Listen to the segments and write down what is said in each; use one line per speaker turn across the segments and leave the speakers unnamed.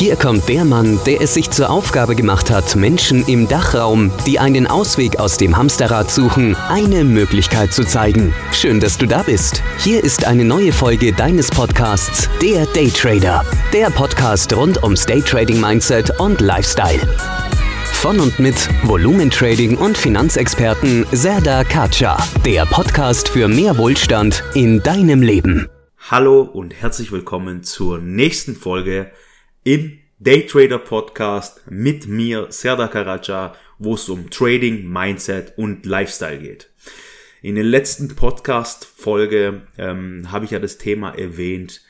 Hier kommt der Mann, der es sich zur Aufgabe gemacht hat, Menschen im Dachraum, die einen Ausweg aus dem Hamsterrad suchen, eine Möglichkeit zu zeigen. Schön, dass du da bist. Hier ist eine neue Folge deines Podcasts, der Daytrader. Der Podcast rund ums Daytrading Mindset und Lifestyle. Von und mit Volumentrading und Finanzexperten Serda Kacha. Der Podcast für mehr Wohlstand in deinem Leben.
Hallo und herzlich willkommen zur nächsten Folge im Daytrader Podcast mit mir, Serda Karaca, wo es um Trading, Mindset und Lifestyle geht. In der letzten Podcast-Folge ähm, habe ich ja das Thema erwähnt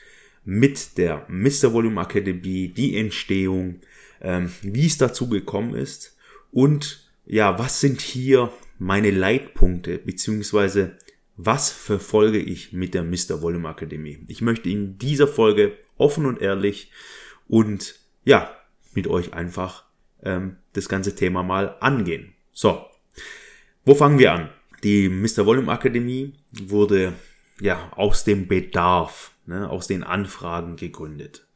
mit der Mr. Volume Academy, die Entstehung, ähm, wie es dazu gekommen ist und ja, was sind hier meine Leitpunkte, beziehungsweise was verfolge ich mit der Mr. Volume Akademie. Ich möchte in dieser Folge offen und ehrlich und ja, mit euch einfach ähm, das ganze Thema mal angehen. So, wo fangen wir an? Die Mr. Volume Akademie wurde ja aus dem Bedarf, ne, aus den Anfragen gegründet.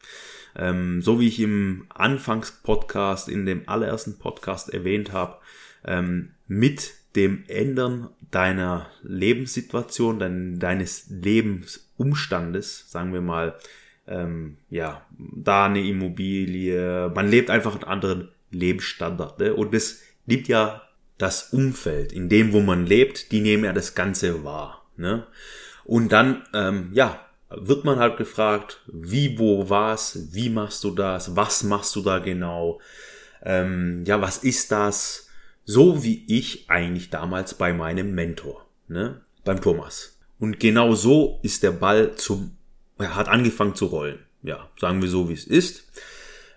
Ähm, so wie ich im Anfangspodcast, in dem allerersten Podcast erwähnt habe, ähm, mit dem Ändern deiner Lebenssituation, dein, deines Lebensumstandes, sagen wir mal, ähm, ja, da eine Immobilie, man lebt einfach einen anderen Lebensstandard. Ne? Und das nimmt ja das Umfeld, in dem, wo man lebt, die nehmen ja das Ganze wahr. Ne? Und dann, ähm, ja, wird man halt gefragt, wie, wo, was, wie machst du das, was machst du da genau, ähm, ja, was ist das, so wie ich eigentlich damals bei meinem Mentor, ne, beim Thomas. Und genau so ist der Ball zum er hat angefangen zu rollen. Ja, sagen wir so, wie es ist.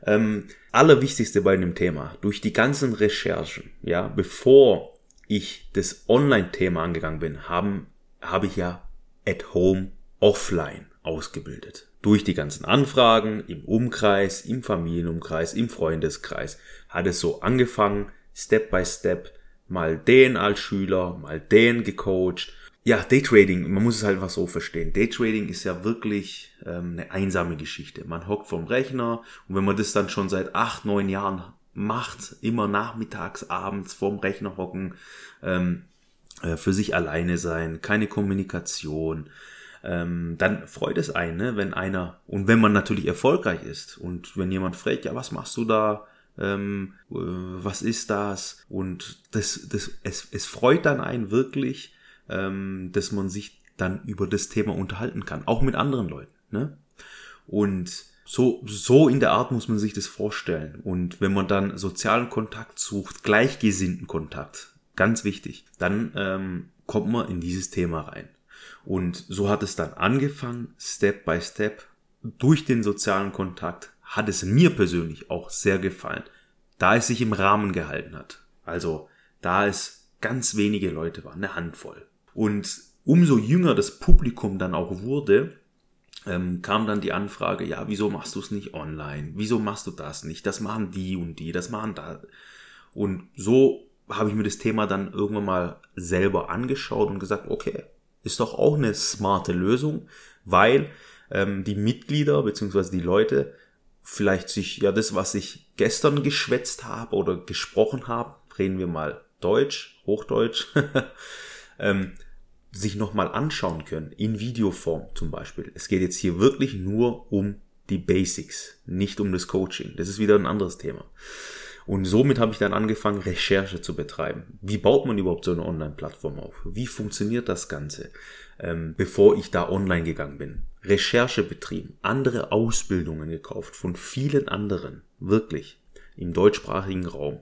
Ähm, allerwichtigste bei dem Thema, durch die ganzen Recherchen, ja, bevor ich das Online-Thema angegangen bin, haben, habe ich ja at home offline ausgebildet. Durch die ganzen Anfragen im Umkreis, im Familienumkreis, im Freundeskreis hat es so angefangen, Step by Step, mal den als Schüler, mal den gecoacht ja, Daytrading, man muss es halt einfach so verstehen. Daytrading ist ja wirklich ähm, eine einsame Geschichte. Man hockt vom Rechner und wenn man das dann schon seit acht, neun Jahren macht, immer nachmittags, abends vorm Rechner hocken, ähm, äh, für sich alleine sein, keine Kommunikation, ähm, dann freut es einen, ne, wenn einer, und wenn man natürlich erfolgreich ist und wenn jemand fragt, ja, was machst du da? Ähm, äh, was ist das? Und das, das, es, es freut dann einen wirklich, ähm, dass man sich dann über das Thema unterhalten kann, auch mit anderen Leuten. Ne? Und so, so in der Art muss man sich das vorstellen. Und wenn man dann sozialen Kontakt sucht, gleichgesinnten Kontakt, ganz wichtig, dann ähm, kommt man in dieses Thema rein. Und so hat es dann angefangen, Step by Step, durch den sozialen Kontakt hat es mir persönlich auch sehr gefallen, da es sich im Rahmen gehalten hat. Also da es ganz wenige Leute waren, eine Handvoll. Und umso jünger das Publikum dann auch wurde, ähm, kam dann die Anfrage, ja, wieso machst du es nicht online? Wieso machst du das nicht? Das machen die und die, das machen da. Und so habe ich mir das Thema dann irgendwann mal selber angeschaut und gesagt, okay, ist doch auch eine smarte Lösung, weil ähm, die Mitglieder beziehungsweise die Leute vielleicht sich, ja, das, was ich gestern geschwätzt habe oder gesprochen habe, reden wir mal Deutsch, Hochdeutsch, ähm, sich nochmal anschauen können, in Videoform zum Beispiel. Es geht jetzt hier wirklich nur um die Basics, nicht um das Coaching. Das ist wieder ein anderes Thema. Und somit habe ich dann angefangen, Recherche zu betreiben. Wie baut man überhaupt so eine Online-Plattform auf? Wie funktioniert das Ganze? Ähm, bevor ich da online gegangen bin. Recherche betrieben, andere Ausbildungen gekauft von vielen anderen, wirklich, im deutschsprachigen Raum.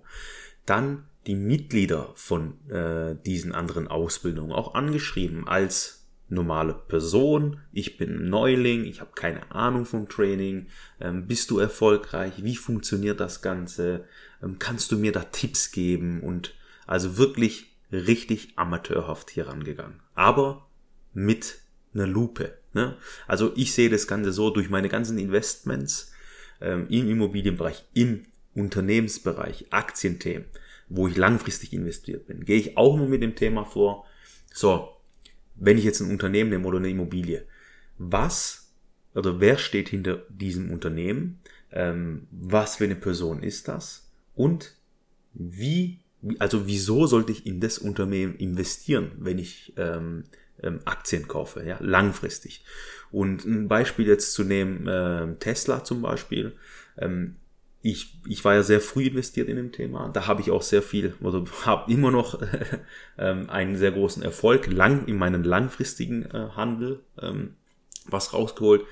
Dann die Mitglieder von äh, diesen anderen Ausbildungen auch angeschrieben als normale Person. Ich bin Neuling, ich habe keine Ahnung vom Training. Ähm, bist du erfolgreich? Wie funktioniert das Ganze? Ähm, kannst du mir da Tipps geben? Und also wirklich richtig amateurhaft hier rangegangen. Aber mit einer Lupe. Ne? Also ich sehe das Ganze so durch meine ganzen Investments ähm, im Immobilienbereich, im Unternehmensbereich, Aktienthemen wo ich langfristig investiert bin, gehe ich auch immer mit dem Thema vor, so, wenn ich jetzt ein Unternehmen nehme oder eine Immobilie, was oder wer steht hinter diesem Unternehmen? ähm, was für eine Person ist das und wie, also wieso sollte ich in das Unternehmen investieren, wenn ich ähm, ähm, Aktien kaufe, ja, langfristig. Und ein Beispiel jetzt zu nehmen, äh, Tesla zum Beispiel. Ähm, ich, ich war ja sehr früh investiert in dem Thema. Da habe ich auch sehr viel, oder habe immer noch ähm, einen sehr großen Erfolg lang in meinem langfristigen äh, Handel ähm, was rausgeholt.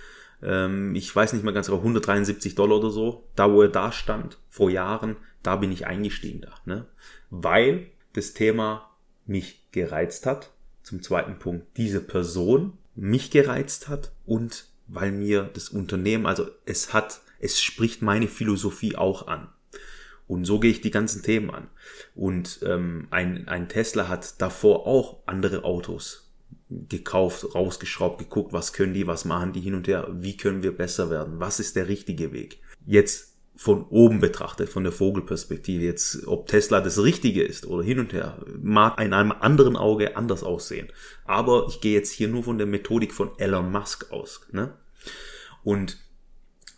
Ähm, ich weiß nicht mehr ganz genau, 173 Dollar oder so, da wo er da stand, vor Jahren, da bin ich eingestiegen da. Ne? Weil das Thema mich gereizt hat. Zum zweiten Punkt, diese Person mich gereizt hat und weil mir das Unternehmen, also es hat, es spricht meine Philosophie auch an. Und so gehe ich die ganzen Themen an. Und ähm, ein, ein Tesla hat davor auch andere Autos gekauft, rausgeschraubt, geguckt, was können die, was machen die hin und her, wie können wir besser werden, was ist der richtige Weg. Jetzt von oben betrachtet, von der Vogelperspektive, jetzt ob Tesla das Richtige ist oder hin und her, mag in einem anderen Auge anders aussehen. Aber ich gehe jetzt hier nur von der Methodik von Elon Musk aus. Ne? Und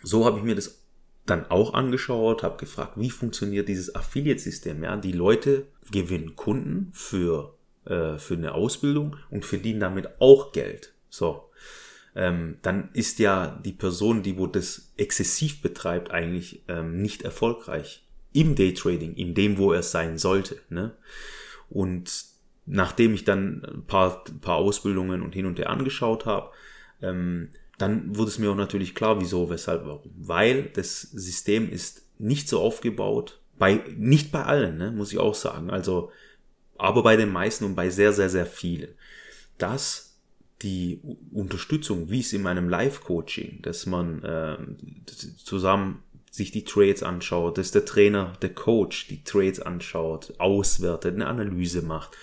so habe ich mir das dann auch angeschaut, habe gefragt, wie funktioniert dieses Affiliate-System. Ja, die Leute gewinnen Kunden für, äh, für eine Ausbildung und verdienen damit auch Geld. So, ähm, dann ist ja die Person, die wo das exzessiv betreibt, eigentlich ähm, nicht erfolgreich im Daytrading, in dem, wo er sein sollte. Ne? Und nachdem ich dann ein paar, paar Ausbildungen und hin und her angeschaut habe, ähm, dann wurde es mir auch natürlich klar, wieso, weshalb, warum. Weil das System ist nicht so aufgebaut, bei, nicht bei allen, ne, muss ich auch sagen, also, aber bei den meisten und bei sehr, sehr, sehr vielen, dass die Unterstützung, wie es in meinem Live-Coaching, dass man äh, zusammen sich die Trades anschaut, dass der Trainer, der Coach die Trades anschaut, auswertet, eine Analyse macht,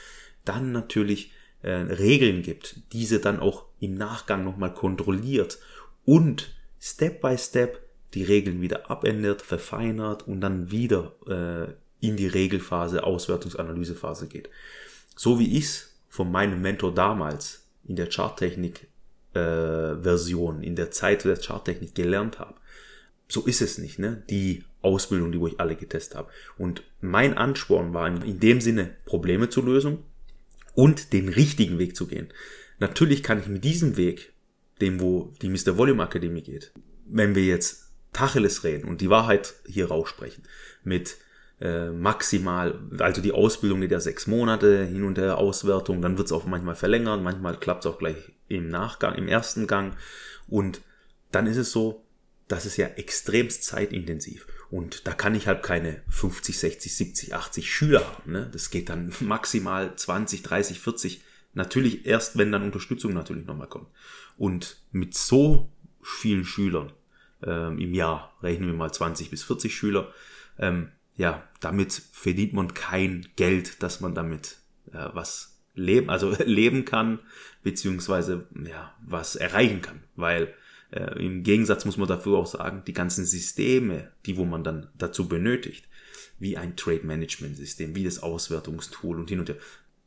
dann natürlich äh, Regeln gibt, diese dann auch im Nachgang nochmal kontrolliert und Step by Step die Regeln wieder abändert, verfeinert und dann wieder äh, in die Regelphase, Auswertungsanalysephase geht. So wie ich es von meinem Mentor damals in der Charttechnik äh, in der Zeit der Charttechnik gelernt habe. So ist es nicht, ne? Die Ausbildung, die wo ich alle getestet habe. Und mein Ansporn war in dem Sinne, Probleme zu lösen und den richtigen Weg zu gehen. Natürlich kann ich mit diesem Weg, dem wo die Mr. Volume Akademie geht, wenn wir jetzt Tacheles reden und die Wahrheit hier raussprechen, mit äh, maximal, also die Ausbildung geht ja sechs Monate hin und her Auswertung, dann wird es auch manchmal verlängert, manchmal klappt es auch gleich im Nachgang, im ersten Gang und dann ist es so, das ist ja extremst zeitintensiv und da kann ich halt keine 50, 60, 70, 80 Schüler haben. Ne? Das geht dann maximal 20, 30, 40. Natürlich erst, wenn dann Unterstützung natürlich nochmal kommt. Und mit so vielen Schülern ähm, im Jahr, rechnen wir mal 20 bis 40 Schüler, ähm, ja, damit verdient man kein Geld, dass man damit äh, was leben, also leben kann, beziehungsweise ja, was erreichen kann. Weil äh, im Gegensatz muss man dafür auch sagen, die ganzen Systeme, die wo man dann dazu benötigt, wie ein Trade Management System, wie das Auswertungstool und hin und her,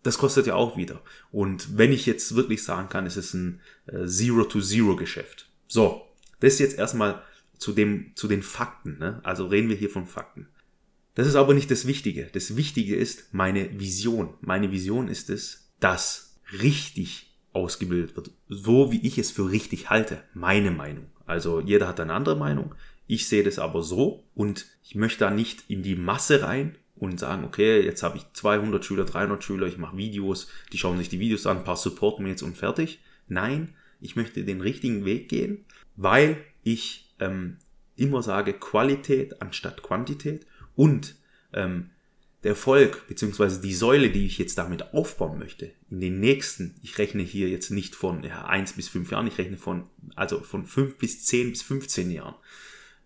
das kostet ja auch wieder. Und wenn ich jetzt wirklich sagen kann, es ist ein äh, Zero-to-Zero-Geschäft. So, das ist jetzt erstmal zu dem, zu den Fakten, ne? Also reden wir hier von Fakten. Das ist aber nicht das Wichtige. Das Wichtige ist meine Vision. Meine Vision ist es, dass richtig ausgebildet wird. So wie ich es für richtig halte. Meine Meinung. Also jeder hat eine andere Meinung. Ich sehe das aber so und ich möchte da nicht in die Masse rein und sagen, okay, jetzt habe ich 200 Schüler, 300 Schüler, ich mache Videos, die schauen sich die Videos an, ein paar Support-Mails und fertig. Nein, ich möchte den richtigen Weg gehen, weil ich ähm, immer sage Qualität anstatt Quantität und ähm, der Erfolg beziehungsweise die Säule, die ich jetzt damit aufbauen möchte, in den nächsten, ich rechne hier jetzt nicht von ja, 1 bis 5 Jahren, ich rechne von, also von 5 bis 10 bis 15 Jahren,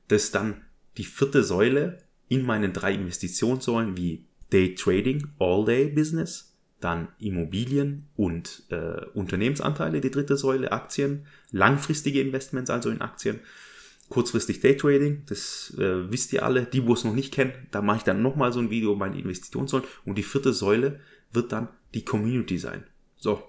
dass dann die vierte Säule in meinen drei Investitionssäulen wie Day Trading, All Day Business, dann Immobilien und äh, Unternehmensanteile, die dritte Säule, Aktien, langfristige Investments also in Aktien kurzfristig Daytrading, das äh, wisst ihr alle. Die, wo es noch nicht kennen, da mache ich dann nochmal so ein Video um meine Investitionssäulen. Und die vierte Säule wird dann die Community sein. So,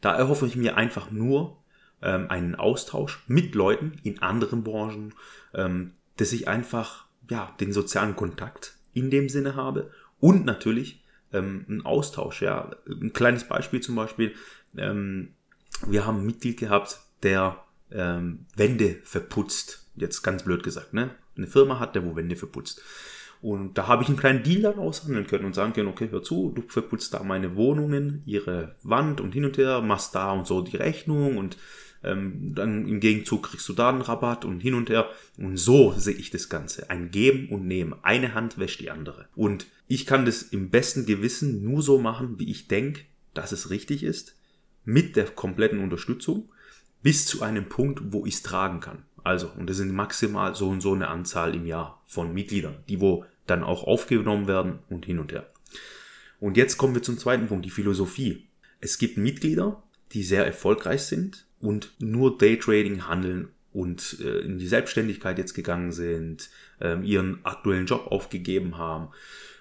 da erhoffe ich mir einfach nur ähm, einen Austausch mit Leuten in anderen Branchen, ähm, dass ich einfach ja den sozialen Kontakt in dem Sinne habe und natürlich ähm, ein Austausch. Ja, ein kleines Beispiel zum Beispiel: ähm, Wir haben ein Mitglied gehabt, der ähm, Wände verputzt. Jetzt ganz blöd gesagt, ne? Eine Firma hat, der wo Wände verputzt. Und da habe ich einen kleinen Deal dann aushandeln können und sagen können, okay, hör zu, du verputzt da meine Wohnungen, ihre Wand und hin und her, machst da und so die Rechnung und ähm, dann im Gegenzug kriegst du da einen Rabatt und hin und her. Und so sehe ich das Ganze. Ein Geben und Nehmen. Eine Hand wäscht die andere. Und ich kann das im besten Gewissen nur so machen, wie ich denke, dass es richtig ist, mit der kompletten Unterstützung, bis zu einem Punkt, wo ich es tragen kann. Also, und das sind maximal so und so eine Anzahl im Jahr von Mitgliedern, die wo dann auch aufgenommen werden und hin und her. Und jetzt kommen wir zum zweiten Punkt, die Philosophie. Es gibt Mitglieder, die sehr erfolgreich sind, und nur Daytrading handeln und äh, in die Selbstständigkeit jetzt gegangen sind, ähm, ihren aktuellen Job aufgegeben haben.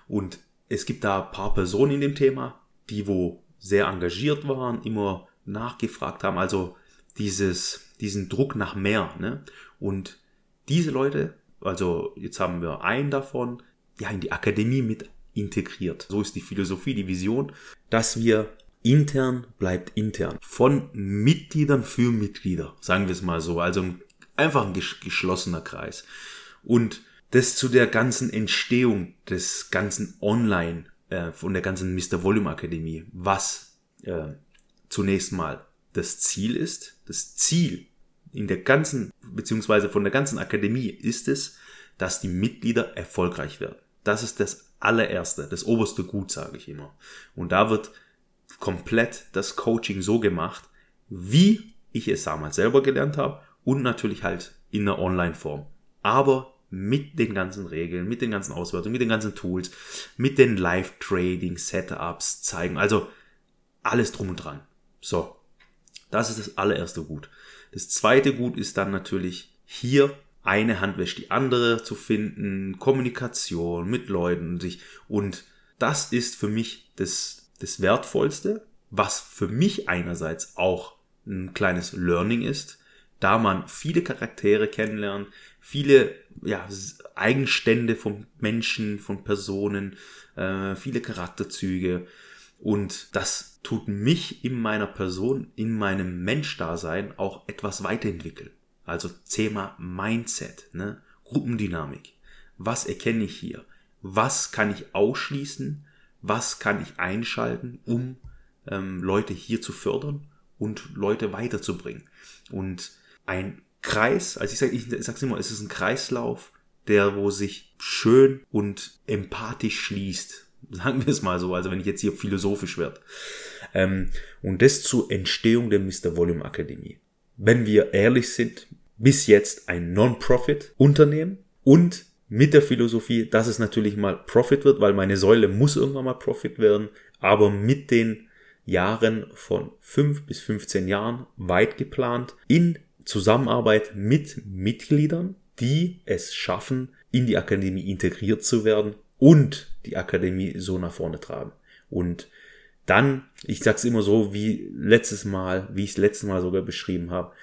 Und es gibt da paar Personen in dem Thema, die wo sehr engagiert waren, immer nachgefragt haben, also dieses, diesen Druck nach mehr. Ne? Und diese Leute, also jetzt haben wir einen davon, ja, in die Akademie mit integriert. So ist die Philosophie, die Vision, dass wir intern bleibt intern. Von Mitgliedern für Mitglieder, sagen wir es mal so. Also einfach ein geschlossener Kreis. Und das zu der ganzen Entstehung des ganzen Online, äh, von der ganzen Mr. Volume Akademie, was äh, zunächst mal das Ziel ist. Das Ziel in der ganzen, beziehungsweise von der ganzen Akademie ist es, dass die Mitglieder erfolgreich werden. Das ist das allererste, das oberste Gut, sage ich immer. Und da wird komplett das Coaching so gemacht, wie ich es damals selber gelernt habe und natürlich halt in der Online-Form. Aber mit den ganzen Regeln, mit den ganzen Auswertungen, mit den ganzen Tools, mit den Live-Trading-Setups zeigen. Also alles drum und dran. So, das ist das allererste Gut. Das zweite Gut ist dann natürlich hier eine Hand wäscht die andere zu finden, Kommunikation mit Leuten sich und das ist für mich das das Wertvollste, was für mich einerseits auch ein kleines Learning ist, da man viele Charaktere kennenlernt, viele ja, Eigenstände von Menschen, von Personen, äh, viele Charakterzüge und das tut mich in meiner Person, in meinem Menschdasein auch etwas weiterentwickeln. Also Thema Mindset, ne? Gruppendynamik. Was erkenne ich hier? Was kann ich ausschließen? Was kann ich einschalten, um ähm, Leute hier zu fördern und Leute weiterzubringen. Und ein Kreis, also ich sage ich sag's immer, es ist ein Kreislauf, der wo sich schön und empathisch schließt. Sagen wir es mal so, also wenn ich jetzt hier philosophisch werde. Ähm, und das zur Entstehung der Mr. Volume Akademie. Wenn wir ehrlich sind, bis jetzt ein Non-Profit-Unternehmen und mit der Philosophie, dass es natürlich mal Profit wird, weil meine Säule muss irgendwann mal Profit werden, aber mit den Jahren von 5 bis 15 Jahren weit geplant in Zusammenarbeit mit Mitgliedern, die es schaffen, in die Akademie integriert zu werden und die Akademie so nach vorne tragen. Und dann, ich sag's immer so wie letztes Mal, wie ich es letztes Mal sogar beschrieben habe,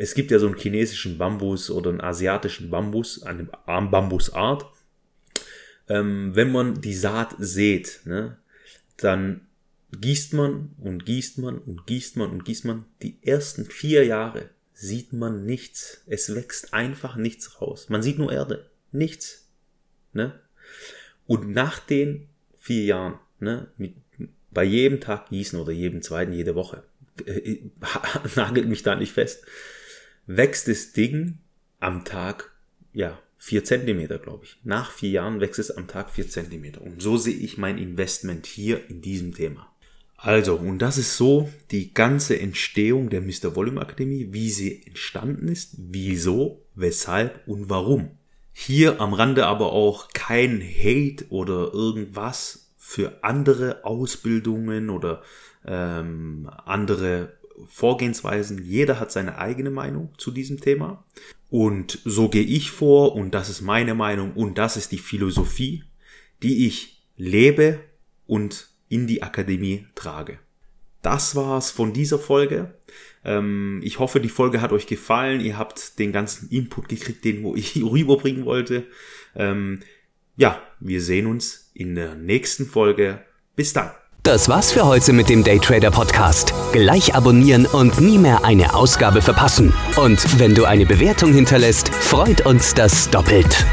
es gibt ja so einen chinesischen Bambus oder einen asiatischen Bambus, eine Bambusart. Ähm, wenn man die Saat sät, ne, dann gießt man und gießt man und gießt man und gießt man. Die ersten vier Jahre sieht man nichts. Es wächst einfach nichts raus. Man sieht nur Erde. Nichts. Ne? Und nach den vier Jahren, ne, mit, bei jedem Tag gießen oder jedem zweiten, jede Woche, äh, nagelt mich da nicht fest, wächst das Ding am Tag, ja, vier Zentimeter, glaube ich. Nach vier Jahren wächst es am Tag vier Zentimeter. Und so sehe ich mein Investment hier in diesem Thema. Also, und das ist so die ganze Entstehung der Mr. Volume Akademie, wie sie entstanden ist, wieso, weshalb und warum. Hier am Rande aber auch kein Hate oder irgendwas für andere Ausbildungen oder ähm, andere Vorgehensweisen. Jeder hat seine eigene Meinung zu diesem Thema. Und so gehe ich vor und das ist meine Meinung und das ist die Philosophie, die ich lebe und in die Akademie trage. das war's von dieser Folge. Ähm, ich hoffe, die Folge hat euch gefallen. Ihr habt den ganzen Input gekriegt, den ich rüberbringen wollte. Ähm, ja, wir sehen uns in der nächsten Folge. Bis dann.
Das war's für heute mit dem Daytrader Podcast. Gleich abonnieren und nie mehr eine Ausgabe verpassen. Und wenn du eine Bewertung hinterlässt, freut uns das doppelt.